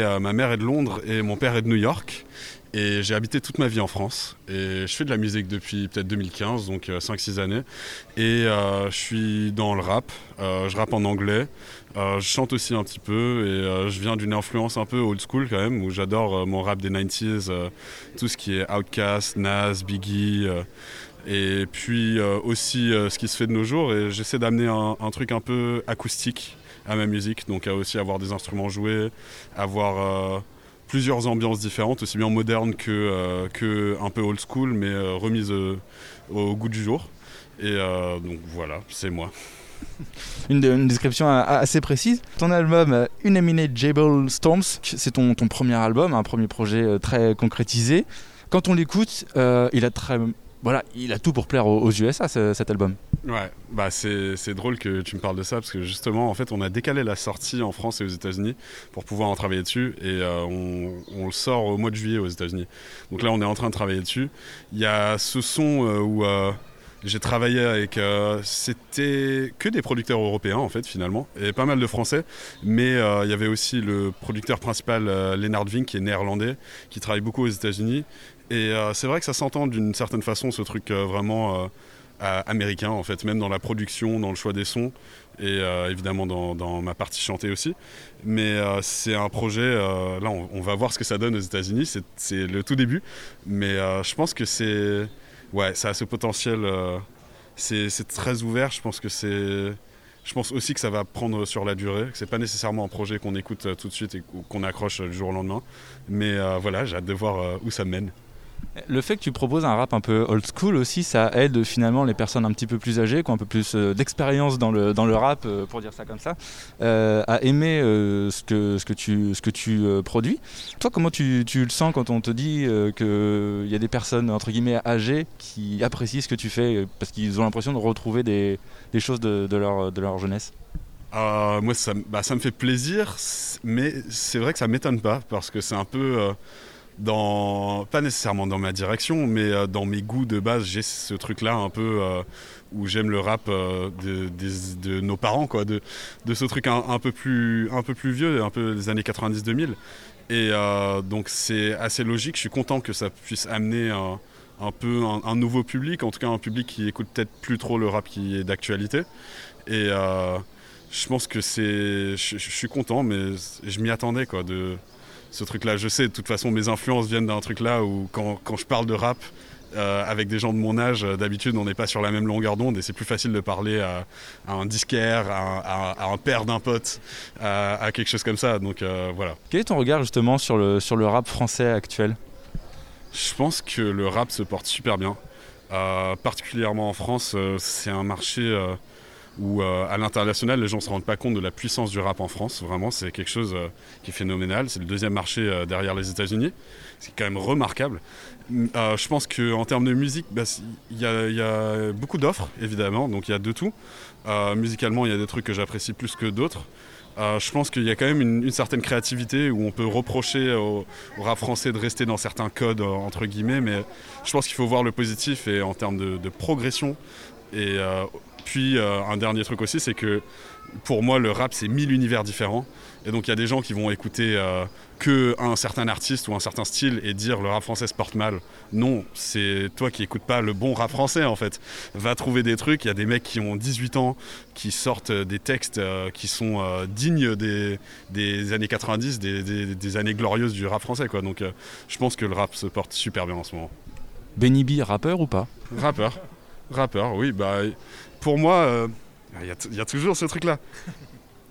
ma mère est de Londres et mon père est de New York. Et j'ai habité toute ma vie en France. Et je fais de la musique depuis peut-être 2015, donc 5-6 années. Et je suis dans le rap. je rappe en anglais. je chante aussi un petit peu. Et je viens d'une influence un peu old school quand même, où j'adore mon rap des 90s. tout ce qui est Outkast, Nas, Biggie et puis euh, aussi euh, ce qui se fait de nos jours. Et j'essaie d'amener un, truc un peu acoustique à ma musique, donc à aussi avoir des instruments joués, avoir euh, plusieurs ambiances différentes, aussi bien modernes que, que un peu old school, mais remises au goût du jour. Et donc voilà, c'est moi. Une, description assez précise. Ton album Unamineable Storms, c'est ton, ton, premier album, un premier projet très concrétisé. Quand on l'écoute, il a voilà, il a tout pour plaire aux, USA cet album. Ouais, bah c'est drôle que tu me parles de ça parce que justement, en fait, on a décalé la sortie en France et aux États-Unis pour pouvoir en travailler dessus et euh, on, le sort au mois de juillet aux États-Unis. Donc là, on est en train de travailler dessus. Il y a ce son euh, où euh, j'ai travaillé avec. C'était que des producteurs européens en fait, finalement, et pas mal de français, mais il y avait aussi le producteur principal, Lennart Vink, qui est néerlandais, qui travaille beaucoup aux États-Unis et c'est vrai que ça s'entend d'une certaine façon, ce truc vraiment américain, en fait, même dans la production, dans le choix des sons, et évidemment dans, ma partie chantée aussi. Mais c'est un projet, là on, va voir ce que ça donne aux États-Unis, c'est le tout début, mais je pense que c'est. Ouais, ça a ce potentiel, c'est très ouvert, je pense que c'est. Je pense aussi que ça va prendre sur la durée, c'est pas nécessairement un projet qu'on écoute tout de suite et qu'on accroche du jour au lendemain. Mais voilà, j'ai hâte de voir où ça mène. Le fait que tu proposes un rap un peu old school aussi, ça aide finalement les personnes un petit peu plus âgées, qui ont un peu plus euh, d'expérience dans le, dans le rap, euh, pour dire ça comme ça, euh, à aimer ce, que, ce que tu, ce que tu produis. Toi, comment tu, tu, le sens quand on te dit qu'il y a des personnes, entre guillemets, âgées qui apprécient ce que tu fais parce qu'ils ont l'impression de retrouver des, des choses de, leur, de leur jeunesse? Moi, ça, bah, ça me fait plaisir, mais c'est vrai que ça m'étonne pas parce que c'est un peu pas nécessairement dans ma direction, mais euh, dans mes goûts de base, j'ai ce truc-là un peu euh, où j'aime le rap euh, de, nos parents, quoi, de, ce truc un, peu plus, vieux, un peu des années 90-2000. Et donc c'est assez logique, je suis content que ça puisse amener un, peu un, nouveau public, en tout cas un public qui écoute peut-être plus trop le rap qui est d'actualité. Et je pense que c'est. Je, suis content, mais je m'y attendais, quoi, ce truc-là. Je sais, de toute façon, mes influences viennent d'un truc-là où quand, quand, je parle de rap euh, avec des gens de mon âge, d'habitude, on n'est pas sur la même longueur d'onde et c'est plus facile de parler à, un disquaire, à, un père d'un pote, à, quelque chose comme ça. Donc euh, voilà. Quel est ton regard justement sur le, sur le rap français actuel? Je pense que le rap se porte super bien. Euh, particulièrement en France, c'est un marché où euh, à l'international, les gens ne se rendent pas compte de la puissance du rap en France. Vraiment, c'est quelque chose euh, qui est phénoménal. C'est le deuxième marché euh, derrière les États-Unis. C'est quand même remarquable. je pense qu'en termes de musique, bah, il y, a beaucoup d'offres, évidemment, donc il y a de tout. musicalement, il y a des trucs que j'apprécie plus que d'autres. je pense qu'il y a quand même une, certaine créativité où on peut reprocher au, rap français de rester dans certains codes, entre guillemets, mais je pense qu'il faut voir le positif et en termes de, progression puis euh, un dernier truc aussi, c'est que pour moi, le rap, c'est mille univers différents. Et donc il y a des gens qui vont écouter euh, que un certain artiste ou un certain style et dire le rap français se porte mal. Non, c'est toi qui écoutes pas le bon rap français en fait. Va trouver des trucs. Il y a des mecs qui ont 18 ans qui sortent des textes euh, qui sont dignes des, des, années 90, des, des, années glorieuses du rap français. Quoi. Donc je pense que le rap se porte super bien en ce moment. Benny B, rappeur ou pas? Rappeur. Rappeur, oui. Bah, pour moi, euh, il y, a toujours ce truc-là.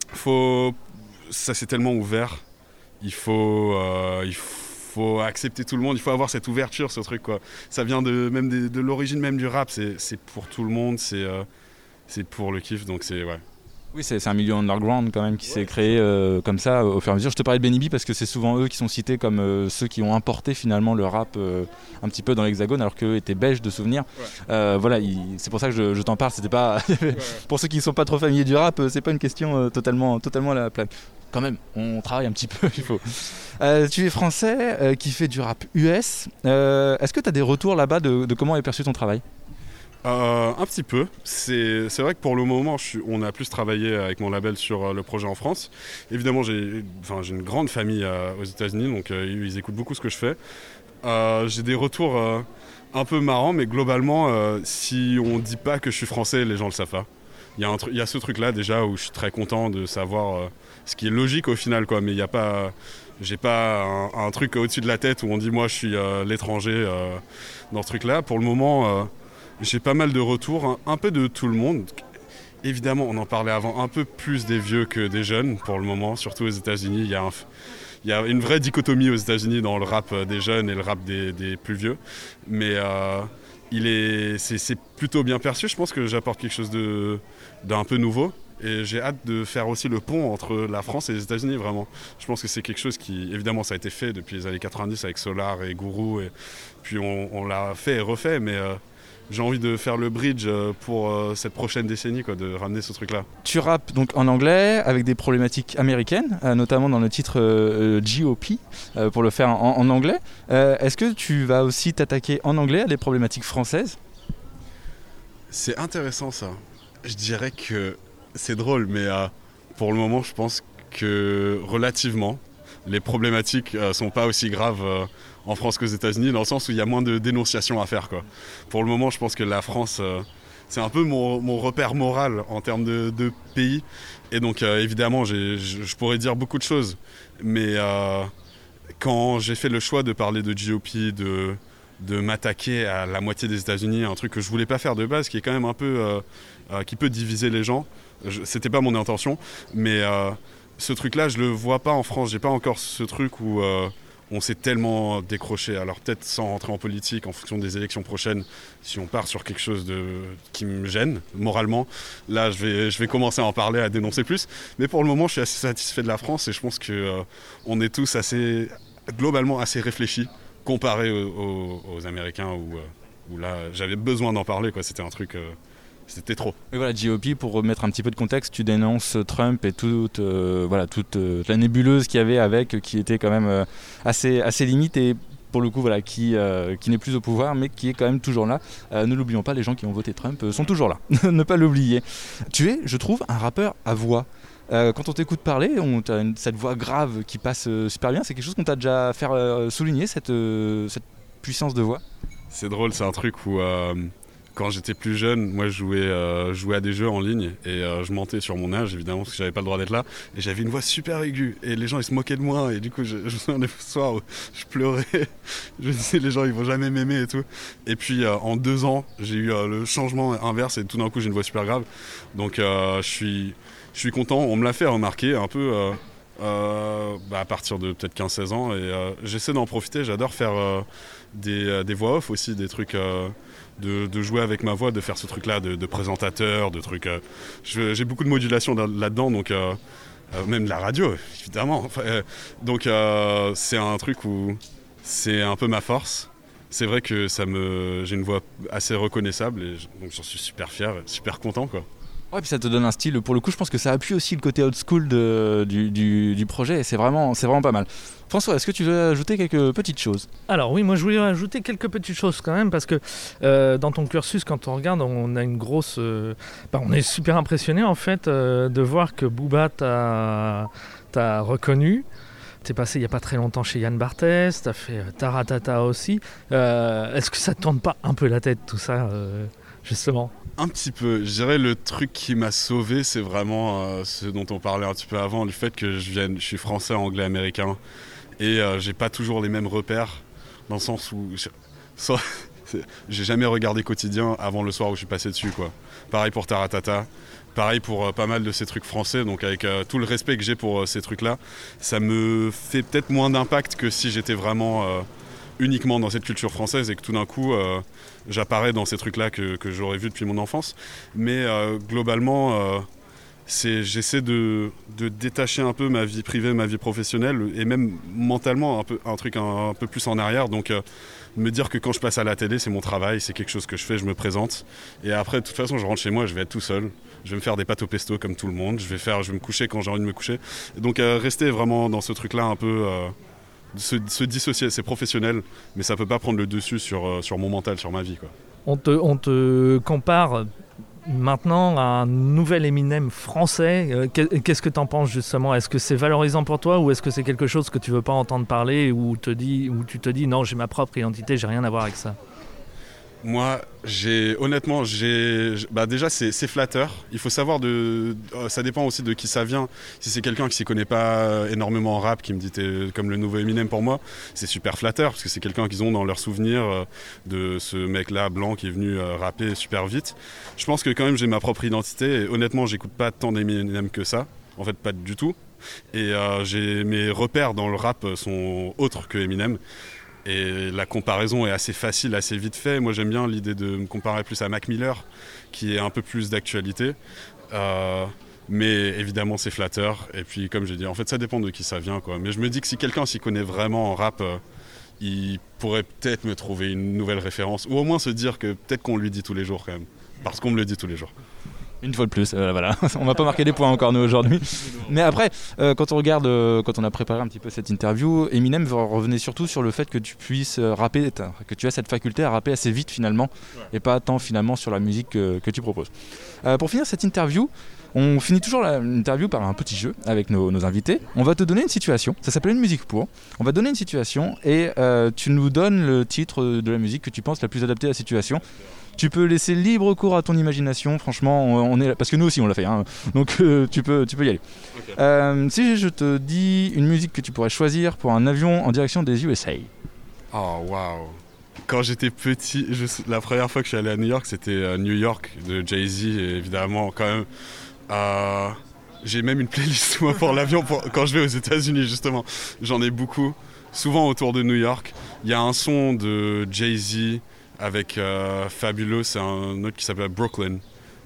Faut, ça c'est tellement ouvert. Il faut, euh, il faut accepter tout le monde. Il faut avoir cette ouverture, ce truc quoi. Ça vient de même de, l'origine même du rap. C'est pour tout le monde. C'est euh, c'est pour le kiff. Donc c'est ouais. Oui, c'est un milieu underground quand même qui s'est créé euh, comme ça au fur et à mesure. Je te parlais de Benny parce que c'est souvent eux qui sont cités comme euh, ceux qui ont importé finalement le rap euh, un petit peu dans l'hexagone alors qu'eux étaient belges de souvenirs. voilà, c'est pour ça que je, t'en parle. C'était pas pour ceux qui ne sont pas trop familiers du rap, c'est pas une question totalement, totalement à la plate. Quand même, on travaille un petit peu, il faut. tu es français qui fait du rap US. Est-ce que tu as des retours là-bas de, de comment est perçu ton travail? Euh, un petit peu. C'est vrai que pour le moment, on a plus travaillé avec mon label sur euh, le projet en France. Évidemment, j'ai une grande famille euh, aux États-Unis, donc ils écoutent beaucoup ce que je fais. j'ai des retours un peu marrants, mais globalement, si on ne dit pas que je suis français, les gens le savent pas. Il y, a ce truc-là déjà où je suis très content de savoir ce qui est logique au final, quoi. Mais il n'y a pas j'ai pas un, truc au-dessus de la tête où on dit moi je suis l'étranger dans ce truc-là. Pour le moment, j'ai pas mal de retours, un, peu de tout le monde. Évidemment, on en parlait avant, un peu plus des vieux que des jeunes pour le moment, surtout aux États-Unis. Il y a une vraie dichotomie aux États-Unis dans le rap des jeunes et le rap des, plus vieux. Mais euh, est, c'est, plutôt bien perçu. Je pense que j'apporte quelque chose d'un peu nouveau. Et j'ai hâte de faire aussi le pont entre la France et les États-Unis, vraiment. Je pense que c'est quelque chose qui, évidemment, ça a été fait depuis les années 90 avec Solar et Guru. Et puis on, l'a fait et refait, mais euh, j'ai envie de faire le bridge euh, pour euh, cette prochaine décennie, quoi, de ramener ce truc-là. Tu rappes donc en anglais avec des problématiques américaines, euh, notamment dans le titre GOP, pour le faire en, anglais. Est-ce que tu vas aussi t'attaquer en anglais à des problématiques françaises? C'est intéressant ça. Je dirais que c'est drôle, mais pour le moment, je pense que relativement, les problématiques sont pas aussi graves en France qu'aux États-Unis, dans le sens où il y a moins de dénonciations à faire. Pour le moment, je pense que la France, euh, c'est un peu mon, repère moral en termes de, pays. Et donc, euh, évidemment, je pourrais dire beaucoup de choses. Mais euh, quand j'ai fait le choix de parler de GOP, de, m'attaquer à la moitié des États-Unis, un truc que je voulais pas faire de base, qui est quand même un peu. qui peut diviser les gens. C'était pas mon intention. Mais ce truc-là, je le vois pas en France. J'ai pas encore ce truc où on s'est tellement décroché. Alors peut-être sans rentrer en politique, en fonction des élections prochaines, si on part sur quelque chose de, qui me gêne moralement, là je vais, je vais commencer à en parler, à dénoncer plus. Mais pour le moment, je suis assez satisfait de la France et je pense qu'on euh, on est tous assez, globalement assez réfléchis comparé aux, Américains où, euh, où là j'avais besoin d'en parler. C'était un truc... Euh, c'était trop. Et voilà, GOP, pour remettre un petit peu de contexte, tu dénonces Trump et toute, euh, voilà, toute euh, la nébuleuse qu'il y avait avec, qui était quand même euh, assez, assez limite et pour le coup, voilà, qui, qui n'est plus au pouvoir, mais qui est quand même toujours là. ne l'oublions pas, les gens qui ont voté Trump sont toujours là. ne pas l'oublier. Tu es, je trouve, un rappeur à voix. quand on t'écoute parler, on a cette voix grave qui passe super bien. C'est quelque chose qu'on t'a déjà fait souligner, cette, cette puissance de voix? C'est drôle, c'est un truc où quand j'étais plus jeune, moi je jouais, euh, à des jeux en ligne et euh, je mentais sur mon âge évidemment parce que j'avais pas le droit d'être là. Et j'avais une voix super aiguë et les gens ils se moquaient de moi et du coup je, je me souviens des soirs où je pleurais, je disais les gens ils vont jamais m'aimer et tout. Et puis euh, en deux ans j'ai eu le changement inverse et tout d'un coup j'ai une voix super grave. Donc je suis je suis content, on me l'a fait remarquer un peu bah, à partir de peut-être 15-16 ans et j'essaie d'en profiter, j'adore faire des, des, voix off aussi, des trucs de, jouer avec ma voix, de faire ce truc-là de, présentateur, de trucs. Euh, j'ai beaucoup de modulation là-dedans, donc euh, euh, même de la radio, évidemment. donc c'est un truc où c'est un peu ma force. C'est vrai que ça me, j'ai une voix assez reconnaissable donc j'en suis super fier, super content quoi. Ouais, puis ça te donne un style. Pour le coup, je pense que ça appuie aussi le côté old school du, projet et c'est vraiment, c'est vraiment pas mal. François, est-ce que tu veux ajouter quelques petites choses Alors oui, moi je voulais ajouter quelques petites choses quand même parce que euh, dans ton cursus, quand on regarde, on a une grosse, euh, bah, on est super impressionné en fait euh, de voir que Booba t'a reconnu. T'es passé il n'y a pas très longtemps chez Yann Barthès, t'as fait Taratata aussi. Est-ce que ça te tourne pas un peu la tête tout ça justement? Un petit peu. Je dirais le truc qui m'a sauvé, c'est vraiment euh, ce dont on parlait un petit peu avant, le fait que je vienne, je suis français, anglais, américain, et euh, j'ai pas toujours les mêmes repères, dans le sens où j'ai jamais regardé quotidien avant le soir où je suis passé dessus, quoi. Pareil pour Taratata. Pareil pour euh, pas mal de ces trucs français, donc avec tout le respect que j'ai pour ces trucs-là, ça me fait peut-être moins d'impact que si j'étais vraiment uniquement dans cette culture française et que tout d'un coup euh, j'apparais dans ces trucs-là que, j'aurais vu depuis mon enfance. Mais euh, globalement, euh, j'essaie de, détacher un peu ma vie privée, ma vie professionnelle et même mentalement un, peu, un truc un, peu plus en arrière. Donc me dire que quand je passe à la télé, c'est mon travail, c'est quelque chose que je fais, je me présente. Et après, de toute façon, je rentre chez moi, je vais être tout seul. Je vais me faire des pâtes au pesto comme tout le monde. Je vais, faire, je vais me coucher quand j'ai envie de me coucher. donc rester vraiment dans ce truc-là un peu se, se, dissocier, c'est professionnel, mais ça peut pas prendre le dessus sur, euh, sur mon mental, sur ma vie. Quoi. on te, on te compare maintenant un nouvel Eminem français. Euh, qu'est- Qu'est-ce que tu en penses justement? Est-ce que c'est valorisant pour toi ou est-ce que c'est quelque chose que tu veux pas entendre parler ou, ou tu te dis non, j'ai ma propre identité, j'ai rien à voir avec ça? Moi, j'ai honnêtement, j'ai bah déjà c'est flatteur. Il faut savoir de, euh, ça dépend aussi de qui ça vient. Si c'est quelqu'un qui s'y connaît pas énormément en rap, qui me dit t'es comme le nouveau Eminem pour moi, c'est super flatteur parce que c'est quelqu'un qu'ils ont dans leur souvenir euh, de ce mec-là blanc qui est venu euh, rapper super vite. Je pense que quand même j'ai ma propre identité. Et honnêtement, j'écoute pas tant d'Eminem que ça. En fait, pas du tout. Et j'ai mes repères dans le rap sont autres que Eminem. Et la comparaison est assez facile, assez vite fait. Moi, j'aime bien l'idée de me comparer plus à Mac Miller, qui est un peu plus d'actualité. Euh, mais évidemment, c'est flatteur. Et puis, comme j'ai dit, en fait, ça dépend de qui ça vient. Mais je me dis que si quelqu'un s'y connaît vraiment en rap, euh, il pourrait peut-être me trouver une nouvelle référence. Ou au moins se dire que peut-être qu'on lui dit tous les jours quand même. Parce qu'on me le dit tous les jours. Une fois de plus, euh, voilà. on va pas marquer des points encore nous aujourd'hui. Mais après, euh, quand on regarde, euh, quand on a préparé un petit peu cette interview, Eminem revenait surtout sur le fait que tu puisses euh, rapper, que tu as cette faculté à rapper assez vite finalement, et pas tant finalement sur la musique que, que tu proposes. Pour finir cette interview, on finit toujours l'interview par un petit jeu avec nos, nos invités. On va te donner une situation, ça s'appelle une musique pour. On va te donner une situation et euh, tu nous donnes le titre de la musique que tu penses la plus adaptée à la situation. Tu peux laisser libre cours à ton imagination, franchement, on on est là- parce que nous aussi on l'a fait, hein. donc euh, tu, peux, tu peux y aller. Euh, si je te dis une musique que tu pourrais choisir pour un avion en direction des USA, Oh, waouh! Quand j'étais petit, je- la première fois que je suis allé à New York, c'était New York de Jay-Z, évidemment, quand même. Euh, j'ai même une playlist moi, pour l'avion pour- quand je vais aux États-Unis, justement. J'en ai beaucoup, souvent autour de New York. Il y a un son de Jay-Z avec euh, Fabulous, c'est un autre qui s'appelle Brooklyn.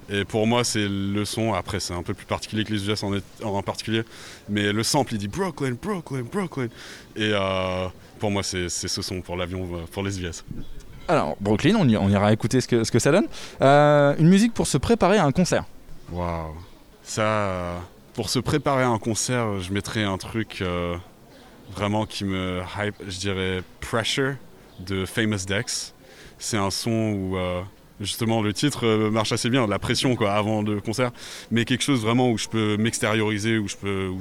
Et pour moi, c'est le son. Après, c'est un peu plus particulier que les US en, est- en particulier. Mais le sample, il dit Brooklyn, Brooklyn, Brooklyn. Et euh, pour moi, c'est ce son pour l'avion, euh, pour les US. Alors, Brooklyn, on, y- on ira écouter ce que, ce que ça donne. Euh, une musique pour se préparer à un concert. Waouh. Ça, euh, pour se préparer à un concert, je mettrais un truc euh, vraiment qui me hype, je dirais Pressure de Famous Dex. C'est un son où euh, justement le titre euh, marche assez bien, la pression quoi, avant le concert, mais quelque chose vraiment où je peux m'extérioriser, où,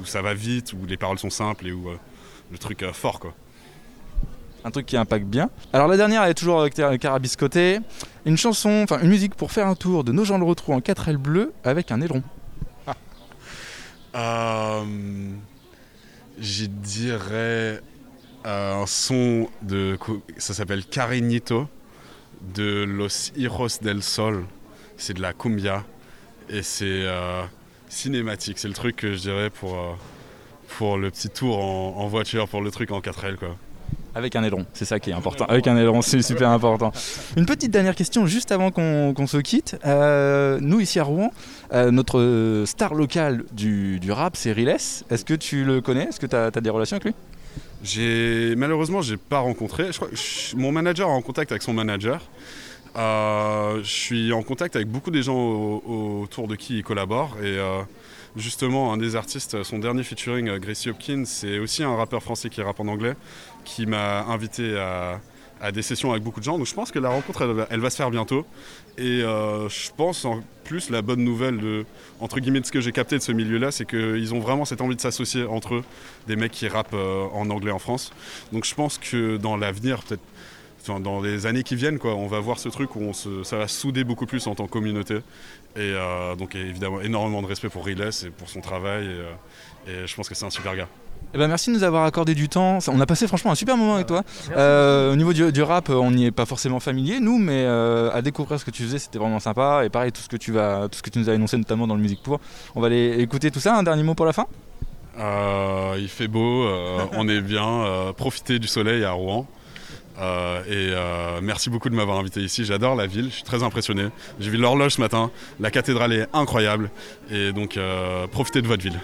ça va vite, où les paroles sont simples et où euh, le truc euh, fort quoi. Un truc qui impacte bien. Alors la dernière, elle est toujours avec Car- Carabiscoté. Une chanson, enfin une musique pour faire un tour de nos gens le retrouvent en 4L bleu avec un aileron. Euh, dirais euh, un son de. Ça s'appelle Cariñito de Los Hijos del Sol. C'est de la cumbia et c'est euh, cinématique. C'est le truc que je dirais pour, euh, pour le petit tour en, en voiture, pour le truc en 4L. Quoi. Avec un aileron, c'est ça qui est important. Avec un aileron, c'est super important. Une petite dernière question juste avant qu'on se quitte. Euh, nous, ici à Rouen, euh, notre star local du, rap, c'est Riles. Est-ce que tu le connais? Est-ce que tu as, des relations avec lui? J'ai malheureusement j'ai pas rencontré. Je crois mon manager est en contact avec son manager. Euh, je suis en contact avec beaucoup des gens au- autour de qui il collabore et justement un des artistes, son dernier featuring, euh, Gracie Hopkins, c'est aussi un rappeur français qui rappe en anglais, qui m'a invité à, des sessions avec beaucoup de gens. Donc je pense que la rencontre elle, va- se faire bientôt et euh, je pense en plus la bonne nouvelle de entre guillemets ce que j'ai capté de ce milieu-là, c'est qu'ils ont vraiment cette envie de s'associer entre eux des mecs qui rappent euh, en anglais en France. Donc je pense que dans l'avenir, peut-être enfin, dans les années qui viennent, quoi, on va voir ce truc où on se, ça va souder beaucoup plus en tant que communauté. Et euh, donc évidemment énormément de respect pour Riles et pour son travail. Et, euh, et je pense que c'est un super gars. Eh ben, merci de nous avoir accordé du temps. On a passé franchement un super moment avec toi. Euh, au niveau du, du rap, on n'y est pas forcément familier, nous, mais euh, à découvrir ce que tu faisais, c'était vraiment sympa. Et pareil, tout ce que tu vas, tout ce que tu nous as énoncé, notamment dans le Musique pour. On va aller écouter tout ça. Un dernier mot pour la fin? Euh, il fait beau, euh, on est bien. euh, profitez du soleil à Rouen. Euh, et euh, merci beaucoup de m'avoir invité ici. J'adore la ville, je suis très impressionné. J'ai vu l'horloge ce matin, la cathédrale est incroyable. Et donc euh, profitez de votre ville.